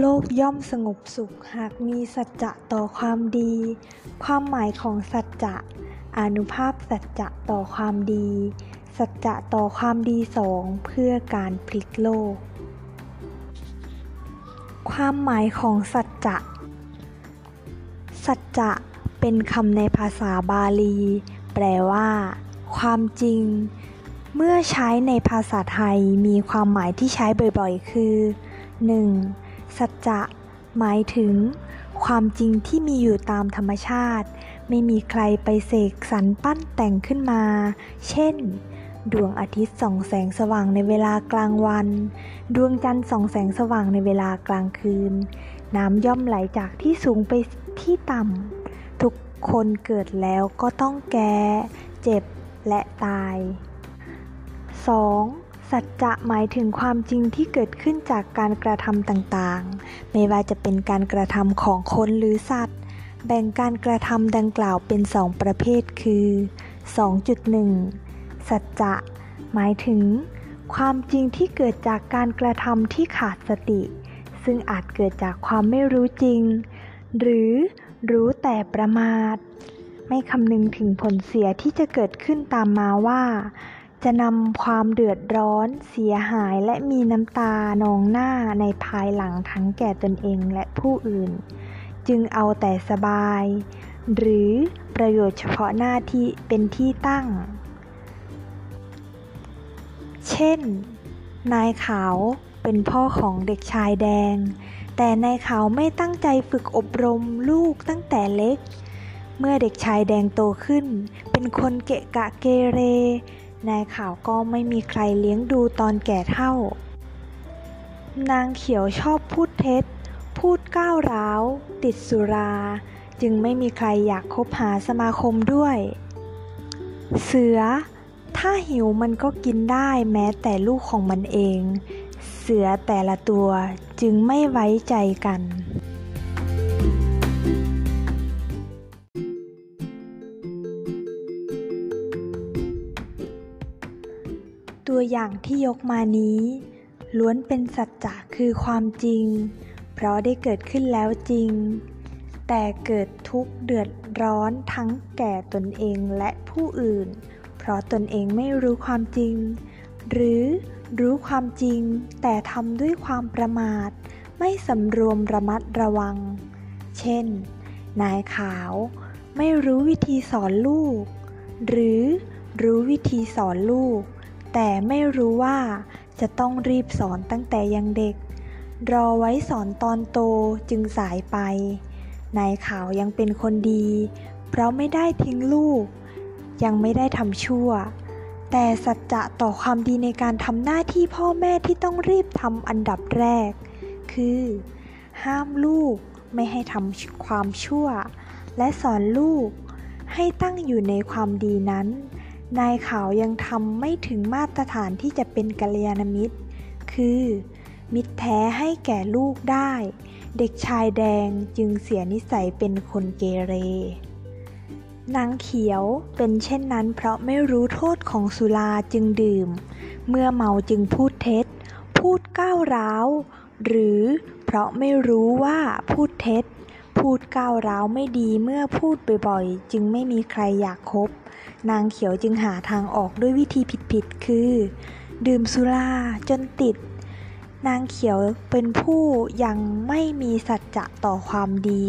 โลกย่อมสงบสุขหากมีสัจจะต่อความดี ความหมายของสัจจะอนุภาพสัจจะต่อความดี สัจจะต่อความดีสองเพื่อการพลิกโลก ความหมายของสัจจะสัจจะเป็นคำในภาษาบาลี แปลว่า ความจริง เมื่อใช้ในภาษาไทยมีความหมายที่ใช้บ่อยๆ คือ 1. สัจจะหมายถึง ความจริงที่มีอยู่ตามธรรมชาติ ไม่มีใครไปเสกสรรปั้นแต่งขึ้นมา เช่น ดวงอาทิตย์ส่องแสงสว่างในเวลากลางวัน ดวงจันทร์ส่องแสงสว่างในเวลากลางคืน น้ำย่อมไหลจากที่สูงไปที่ต่ำ ทุกคนเกิดแล้วก็ต้องแก่ เจ็บและตาย 2. สัจจะหมายถึงความจริงที่เกิดขึ้นจากการกระทำต่างๆ ไม่ว่าจะเป็นการกระทำของคนหรือสัตว์ แบ่งการกระทำดังกล่าวเป็นสองประเภทคือ 2.1 สัจจะ หมายถึง ความจริงที่เกิดจากการกระทำที่ขาดสติ ซึ่งอาจเกิดจากความไม่รู้จริง หรือรู้แต่ประมาท ไม่คำนึงถึงผลเสียที่จะเกิดขึ้นตามมาว่า จะนำความเดือดร้อน เสียหายและมีน้ำตานองหน้าในภายหลังทั้งแก่ตนเองและผู้อื่น จึงเอาแต่สบาย หรือประโยชน์เฉพาะหน้าที่เป็นที่ตั้ง เช่น นายขาวเป็นพ่อของเด็กชายแดง แต่นายขาวไม่ตั้งใจฝึกอบรมลูกตั้งแต่เล็ก เมื่อเด็กชายแดงโตขึ้น เป็นคนเกะกะเกเร นายข่าวก็ไม่มีใครเลี้ยงดูตอนแก่เท่า นางเขียวชอบพูดเท็จ พูดก้าวร้าว ติดสุรา จึงไม่มีใครอยากคบหาสมาคมด้วย เสือ ถ้าหิวมันก็กินได้แม้แต่ลูกของมันเอง เสือแต่ละตัวจึงไม่ไว้ใจกัน ตัวอย่างที่ยกมานี้ ล้วนเป็นสัจจะคือความจริง เพราะได้เกิดขึ้นแล้วจริง แต่เกิดทุกข์เดือดร้อนทั้งแก่ตนเองและผู้อื่น เพราะตนเองไม่รู้ความจริง หรือรู้ความจริงแต่ทำด้วยความประมาท ไม่สำรวมระมัดระวัง เช่น นายขาวไม่รู้วิธีสอนลูก หรือรู้วิธีสอนลูก แต่ไม่รู้ว่าจะต้องรีบสอนตั้งแต่ยังเด็ก รอไว้สอนตอนโตจึงสายไป นายขาวยังเป็นคนดี เพราะไม่ได้ทิ้งลูก ยังไม่ได้ทำชั่ว แต่สัจจะต่อความดีในการทำหน้าที่พ่อแม่ที่ต้องรีบทำอันดับแรก คือ ห้ามลูกไม่ให้ทำความชั่ว และสอนลูกให้ตั้งอยู่ในความดีนั้น นายขาวยังทำไม่ถึงมาตรฐานที่จะเป็นกัลยาณมิตร คือ มิตรแท้ให้แก่ลูกได้ เด็กชายแดงจึงเสียนิสัยเป็นคนเกเร นางเขียวเป็นเช่นนั้นเพราะไม่รู้โทษของสุราจึงดื่ม เมื่อเมาจึงพูดเท็จ พูดก้าวร้าว หรือเพราะไม่รู้ว่าพูดเท็จ พูดก้าวร้าวไม่ดีเมื่อพูดบ่อยๆ จึงไม่มีใครอยากคบ นางเขียวจึงหาทางออกด้วยวิธีผิดๆ คือ ดื่มสุราจนติด นางเขียวเป็นผู้ยังไม่มีสัจจะต่อความดี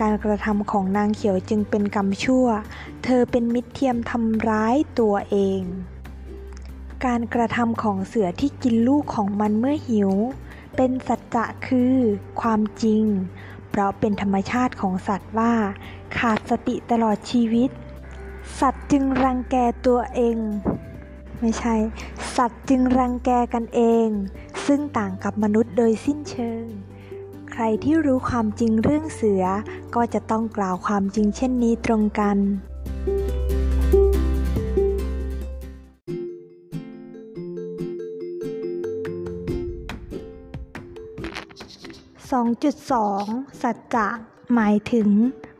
การกระทำของนางเขียวจึงเป็นกรรมชั่ว เธอเป็นมิตรเทียมทำร้ายตัวเอง การกระทำของเสือที่กินลูกของมันเมื่อหิว เป็นสัจจะคือความจริง เพราะเป็นธรรมชาติของสัตว์ว่า ขาดสติตลอดชีวิต สัตว์จึงรังแกตัวเอง ไม่ใช่ สัตว์จึงรังแกกันเอง ซึ่งต่างกับมนุษย์โดยสิ้นเชิง ใครที่รู้ความจริงเรื่องเสือ ก็จะต้องกล่าวความจริงเช่นนี้ตรงกัน 2.2 สัจจะหมายถึง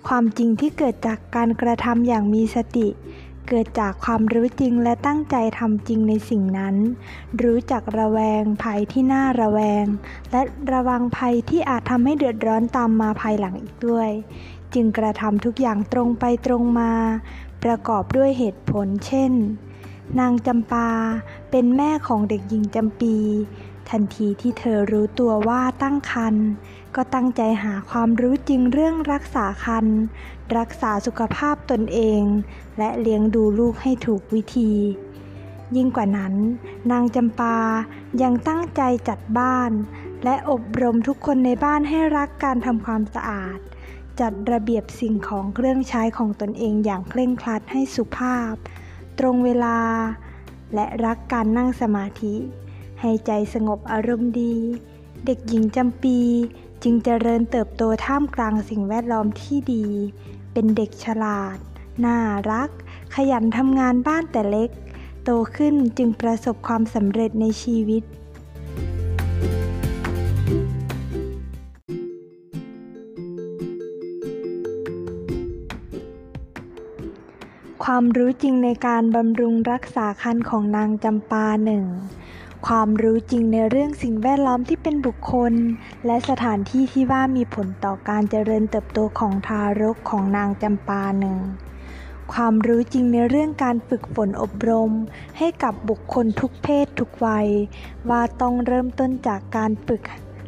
ความจริงที่เกิดจากการกระทำอย่างมีสติ เกิดจากความรู้จริงและตั้งใจทำจริงในสิ่งนั้น รู้จักระแวงภัยที่น่าระแวง และระวังภัยที่อาจทำให้เดือดร้อนตามมาภายหลังอีกด้วย จึงกระทำทุกอย่างตรงไปตรงมา ประกอบด้วยเหตุผล เช่น นางจำปาเป็นแม่ของเด็กหญิงจำปี ทันทีที่เธอรู้ตัวว่าตั้งครรภ์ก็ตั้งใจหาความรู้จริงเรื่องรักษาครรภ์รักษาสุขภาพตนเอง และเลี้ยงดูลูกให้ถูกวิธี ยิ่งกว่านั้น นางจำปายังตั้งใจจัดบ้าน และอบรมทุกคนในบ้านให้รักการทำความสะอาด จัดระเบียบสิ่งของเครื่องใช้ของตนเองอย่างเคร่งครัดให้สุภาพ ตรงเวลา และรักการนั่งสมาธิ ให้ใจสงบอารมณ์ดี เด็กหญิงจำปีจึงเจริญเติบโตท่ามกลางสิ่งแวดล้อมที่ดี เป็นเด็กฉลาด น่ารัก ขยันทำงานบ้านแต่เล็ก โตขึ้นจึงประสบความสำเร็จในชีวิตความรู้จริงในการบำรุงรักษาคันของนางจำปาหนึ่ง ความรู้จริงในเรื่องสิ่งแวดล้อมที่เป็นบุคคล และสถานที่ที่ว่ามีผลต่อการเจริญเติบโตของทารกของนางจำปาหนึ่ง ความรู้จริงในเรื่องการฝึกฝนอบรม ให้กับบุคคลทุกเพศทุกวัย ว่าต้องเริ่มต้นจากการฝึก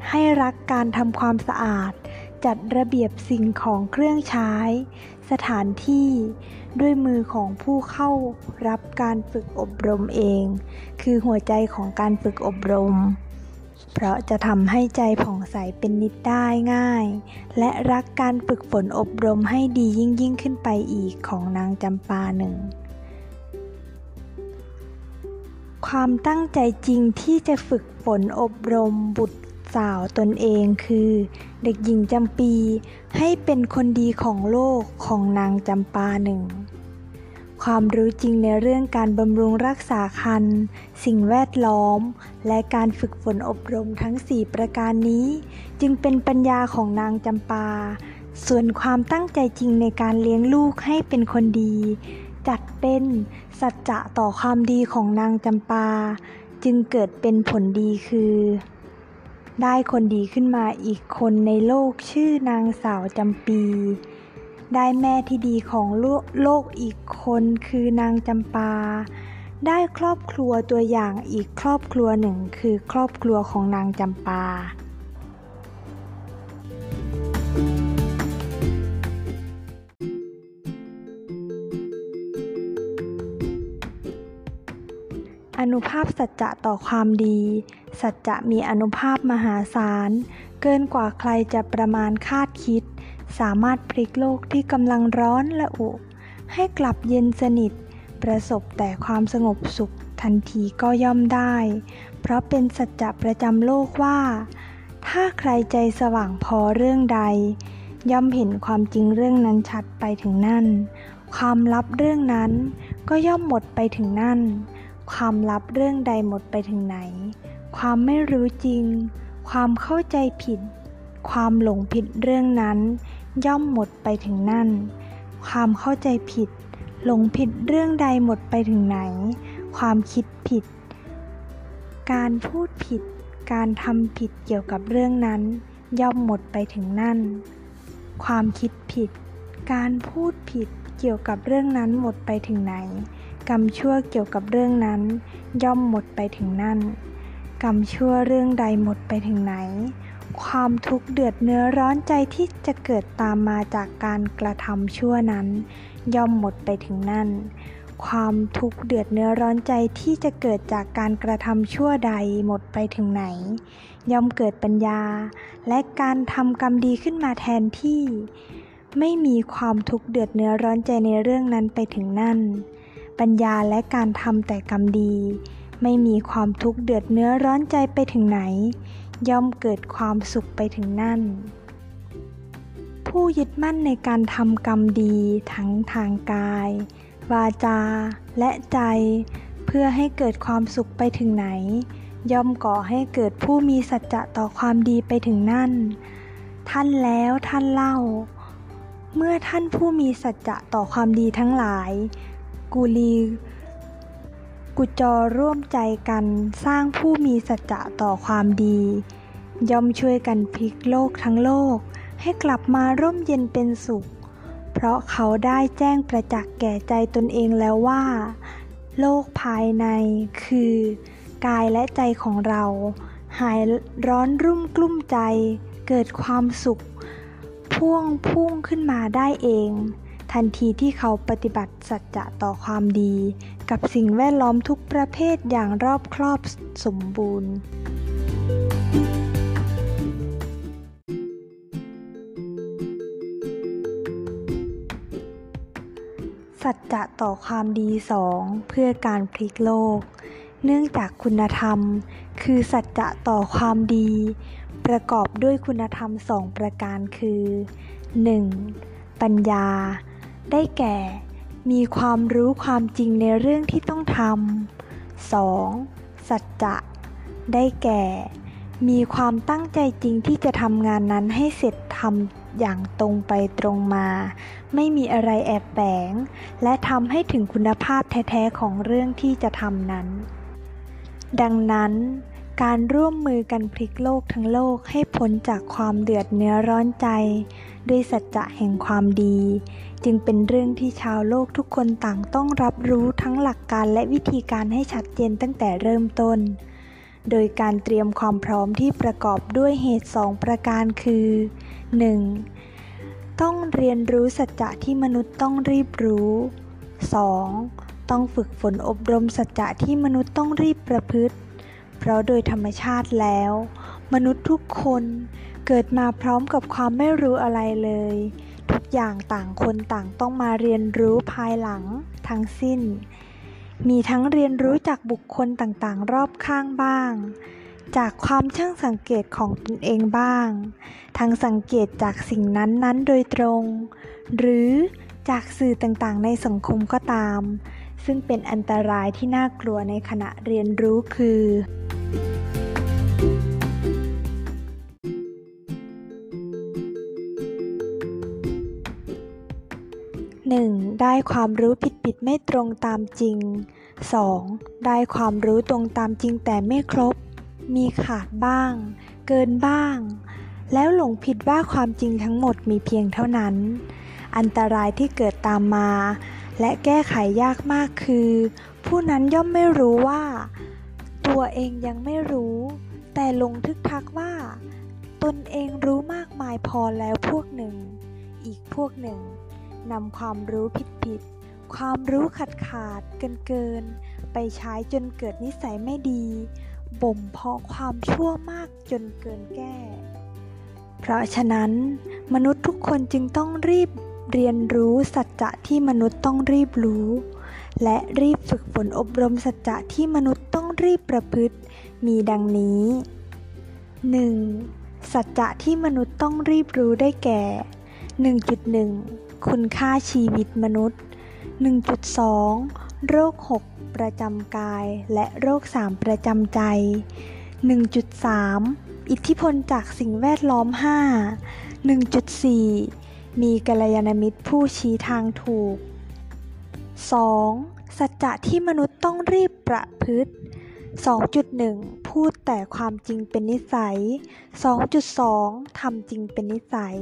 ให้รักการทำความสะอาด จัดระเบียบสิ่งของเครื่องใช้ สถานที่ด้วยมือของผู้เข้ารับการฝึกอบรมเอง คือหัวใจของการฝึกอบรม เพราะจะทำให้ใจผ่องใสเป็นนิดได้ง่าย และรักการฝึกฝนอบรมให้ดียิ่งยิ่งขึ้นไปอีกของนางจำปาหนึ่งความตั้งใจจริงที่จะฝึกฝนอบรมบุตร สาวตนเองคือ เด็กหญิงจำปี ให้เป็นคนดีของโลกของนางจำปาหนึ่ง ความรู้จริงในเรื่องการบำรุงรักษาคัน สิ่งแวดล้อม และการฝึกฝนอบรมทั้ง 4 ประการนี้ จึงเป็นปัญญาของนางจำปา ส่วนความตั้งใจจริงในการเลี้ยงลูกให้เป็นคนดี จัดเป็นสัจจะต่อความดีของนางจำปา จึงเกิดเป็นผลดีคือ ได้คนดีขึ้นมาอีกคนในโลกชื่อนางสาวจำปี ได้แม่ที่ดีของโลกอีกคนคือนางจำปา ได้ครอบครัวตัวอย่างอีกครอบครัวหนึ่งคือครอบครัวของนางจำปา อนุภาพสัจจะต่อความดี สัจจะมีอนุภาพมหาศาล เกินกว่าใครจะประมาณคาดคิด สามารถพลิกโลกที่กำลังร้อนและอุ ให้กลับเย็นสนิท ประสบแต่ความสงบสุขทันทีก็ย่อมได้ เพราะเป็นสัจจะประจำโลกว่า ถ้าใครใจสว่างพอเรื่องใด ย่อมเห็นความจริงเรื่องนั้นชัดไปถึงนั่น ความลับเรื่องนั้นก็ย่อมหมดไปถึงนั่น ความลับเรื่องใดหมดไปถึงไหน ความไม่รู้จริง ความเข้าใจผิด ความหลงผิดเรื่องนั้น ย่อมหมดไปถึงนั่น ความเข้าใจผิด หลงผิดเรื่องใดหมดไปถึงไหน ความคิดผิด การพูดผิด การทำผิดเกี่ยวกับเรื่องนั้น ย่อมหมดไปถึงนั่น ความคิดผิด การพูดผิดเกี่ยวกับเรื่องนั้นหมดไปถึงไหน กรรมชั่วเกี่ยวกับเรื่องนั้น ย่อมหมดไปถึงนั่น กรรมชั่วเรื่องใดหมดไปถึงไหน ความทุกข์เดือดเนื้อร้อนใจที่จะเกิดตามมาจากการกระทำชั่วนั้น ย่อมหมดไปถึงนั่น ความทุกข์เดือดเนื้อร้อนใจที่จะเกิดจากการกระทำชั่วใดหมดไปถึงไหน ย่อมเกิดปัญญา และการทำกรรมดีขึ้นมาแทนที่ ไม่มีความทุกข์เดือดเนื้อร้อนใจในเรื่องนั้นไปถึงนั่น ปัญญาและการทำแต่กรรมดี ไม่มีความทุกข์เดือดเนื้อร้อนใจไปถึงไหน ย่อมเกิดความสุขไปถึงนั่น ผู้ยึดมั่นในการทำกรรมดีทั้งทางกาย วาจา และใจ เพื่อให้เกิดความสุขไปถึงไหน ย่อมก่อให้เกิดผู้มีสัจจะต่อความดีไปถึงนั่น ท่านแล้วท่านเล่าเมื่อท่านผู้มีสัจจะต่อความดีทั้งหลาย กุลีกุจอร่วมใจกันสร้างผู้มีสัจจะต่อความดี ย่อมช่วยกันพลิกโลกทั้งโลก ให้กลับมาร่มเย็นเป็นสุข เพราะเขาได้แจ้งประจักษ์แก่ใจตนเองแล้วว่า โลกภายในคือ กายและใจของเรา หายร้อนรุ่มกลุ้มใจ เกิดความสุข พ่วงพุ่งขึ้นมาได้เอง ทันทีที่เขาปฏิบัติสัจจะต่อความดี กับสิ่งแวดล้อมทุกประเภทอย่างรอบครอบสมบูรณ์สัจจะต่อความดีสองเพื่อการพลิกโลก เนื่องจากคุณธรรม คือสัจจะต่อความดี ประกอบด้วยคุณธรรมสองประการคือ 1. ปัญญา ได้แก่ มีความรู้ความจริงในเรื่องที่ต้องทำ 2. สัจจะ ได้แก่ มีความตั้งใจจริงที่จะทำงานนั้นให้เสร็จทำอย่างตรงไปตรงมา ไม่มีอะไรแอบแฝง และทำให้ถึงคุณภาพแท้ๆของเรื่องที่จะทำนั้น ดังนั้นการร่วมมือกันพลิกโลกทั้งโลกให้พ้นจากความเดือดเนื้อร้อนใจ ด้วยสัจจะแห่งความดี จึงเป็นเรื่องที่ชาวโลกทุกคนต่างต้องรับรู้ทั้งหลักการและวิธีการให้ชัดเจนตั้งแต่เริ่มต้น โดยการเตรียมความพร้อมที่ประกอบด้วยเหตุสองประการคือ 1. ต้องเรียนรู้สัจจะที่มนุษย์ต้องรีบรู้ 2. ต้องฝึกฝนอบรมสัจจะที่มนุษย์ต้องรีบประพฤติ เพราะโดยธรรมชาติแล้ว มนุษย์ทุกคนเกิดมาพร้อมกับความไม่รู้อะไรเลย ทุกอย่างต่างคนต่างต้องมาเรียนรู้ภายหลังทั้งสิ้น มีทั้งเรียนรู้จากบุคคลต่างๆ รอบข้างบ้าง จากความช่างสังเกตของตนเองบ้าง ทั้งสังเกตจากสิ่งนั้นๆ โดยตรง หรือจากสื่อต่างๆ ในสังคมก็ตาม ซึ่งเป็นอันตรายที่น่ากลัวในขณะเรียนรู้คือ 1. ได้ความรู้ผิดๆไม่ตรงตามจริง 2. ได้ความรู้ตรงตามจริงแต่ไม่ครบ มีขาดบ้าง เกินบ้าง แล้วหลงผิดว่าความจริงทั้งหมดมีเพียงเท่านั้น อันตรายที่เกิดตามมา และแก้ไขยากมากคือ ผู้นั้นย่อมไม่รู้ว่า ตัวเองยังไม่รู้ แต่ลงทึกทักว่า ตนเองรู้มากมายพอแล้วพวกหนึ่ง อีกพวกหนึ่ง นำความรู้ผิดๆ ความรู้ขาดขาดเกินเกินไปใช้จนเกิดนิสัยไม่ดี บ่มเพาะความชั่วมากจนเกินแก้ เพราะฉะนั้น มนุษย์ทุกคนจึงต้องรีบเรียนรู้สัจจะที่มนุษย์ต้องรีบรู้ และรีบฝึกฝนอบรมสัจจะที่มนุษย์ต้องรีบประพฤติ มีดังนี้ 1. สัจจะที่มนุษย์ต้องรีบรู้ได้แก่ 1.1 คุณค่าชีวิตมนุษย์ 1.2 โรค 6 ประจำกาย และโรค 3 ประจำใจ 1.3 อิทธิพลจากสิ่งแวดล้อม 5 1.4 มีกัลยาณมิตรผู้ชี้ทางถูก 2. สัจจะที่มนุษย์ต้องรีบประพฤติ 2.1 พูดแต่ความจริงเป็นนิสัย 2.2 ทำจริงเป็นนิสัย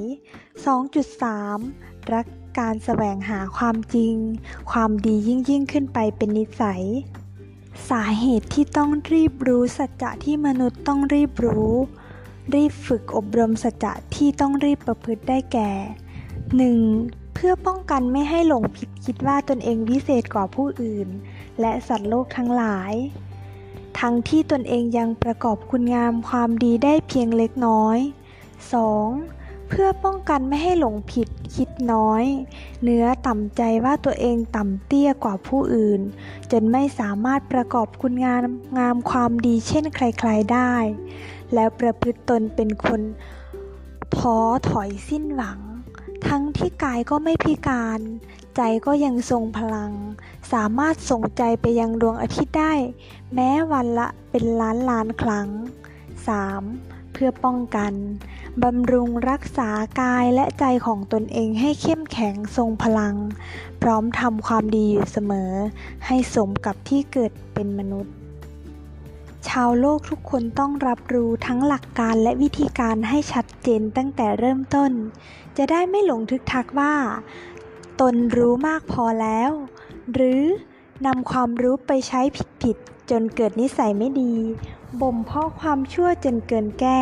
2.3 รักการแสวงหาความจริง ความดียิ่งยิ่งขึ้นไปเป็นนิสัย สาเหตุที่ต้องรีบรู้สัจจะที่มนุษย์ต้องรีบรู้ รีบฝึกอบรมสัจจะที่ต้องรีบประพฤติได้แก่ 1. เพื่อป้องกันไม่ให้หลงผิดคิดว่าตนเองวิเศษกว่าผู้อื่น และสัตว์โลกทั้งหลาย ทั้งที่ตนเองยังประกอบคุณงามความดีได้เพียงเล็กน้อย 2. เพื่อป้องกันไม่ให้หลงผิดคิดน้อย เนื้อต่ำใจว่าตัวเองต่ำเตี้ยกว่าผู้อื่น จนไม่สามารถประกอบคุณงามงามความดีเช่นใครๆได้ แล้วประพฤติตนเป็นคนท้อถอยสิ้นหวัง ทั้งที่กายก็ไม่พิการ ใจก็ยังทรงพลัง สามารถส่งใจไปยังดวงอาทิตย์ได้ แม้วันละเป็นล้านล้านครั้ง 3. เพื่อป้องกันบำรุงรักษากายและใจของตนเองให้เข้มแข็งทรงพลัง พร้อมทำความดีอยู่เสมอ ให้สมกับที่เกิดเป็นมนุษย์ ชาวโลกทุกคนต้องรับรู้ทั้งหลักการและวิธีการให้ชัดเจนตั้งแต่เริ่มต้น จะได้ไม่หลงทึกทักว่า ตนรู้มากพอแล้ว หรือนำความรู้ไปใช้ผิดๆจนเกิดนิสัยไม่ดี บ่มเพาะความชั่วจนเกินแก้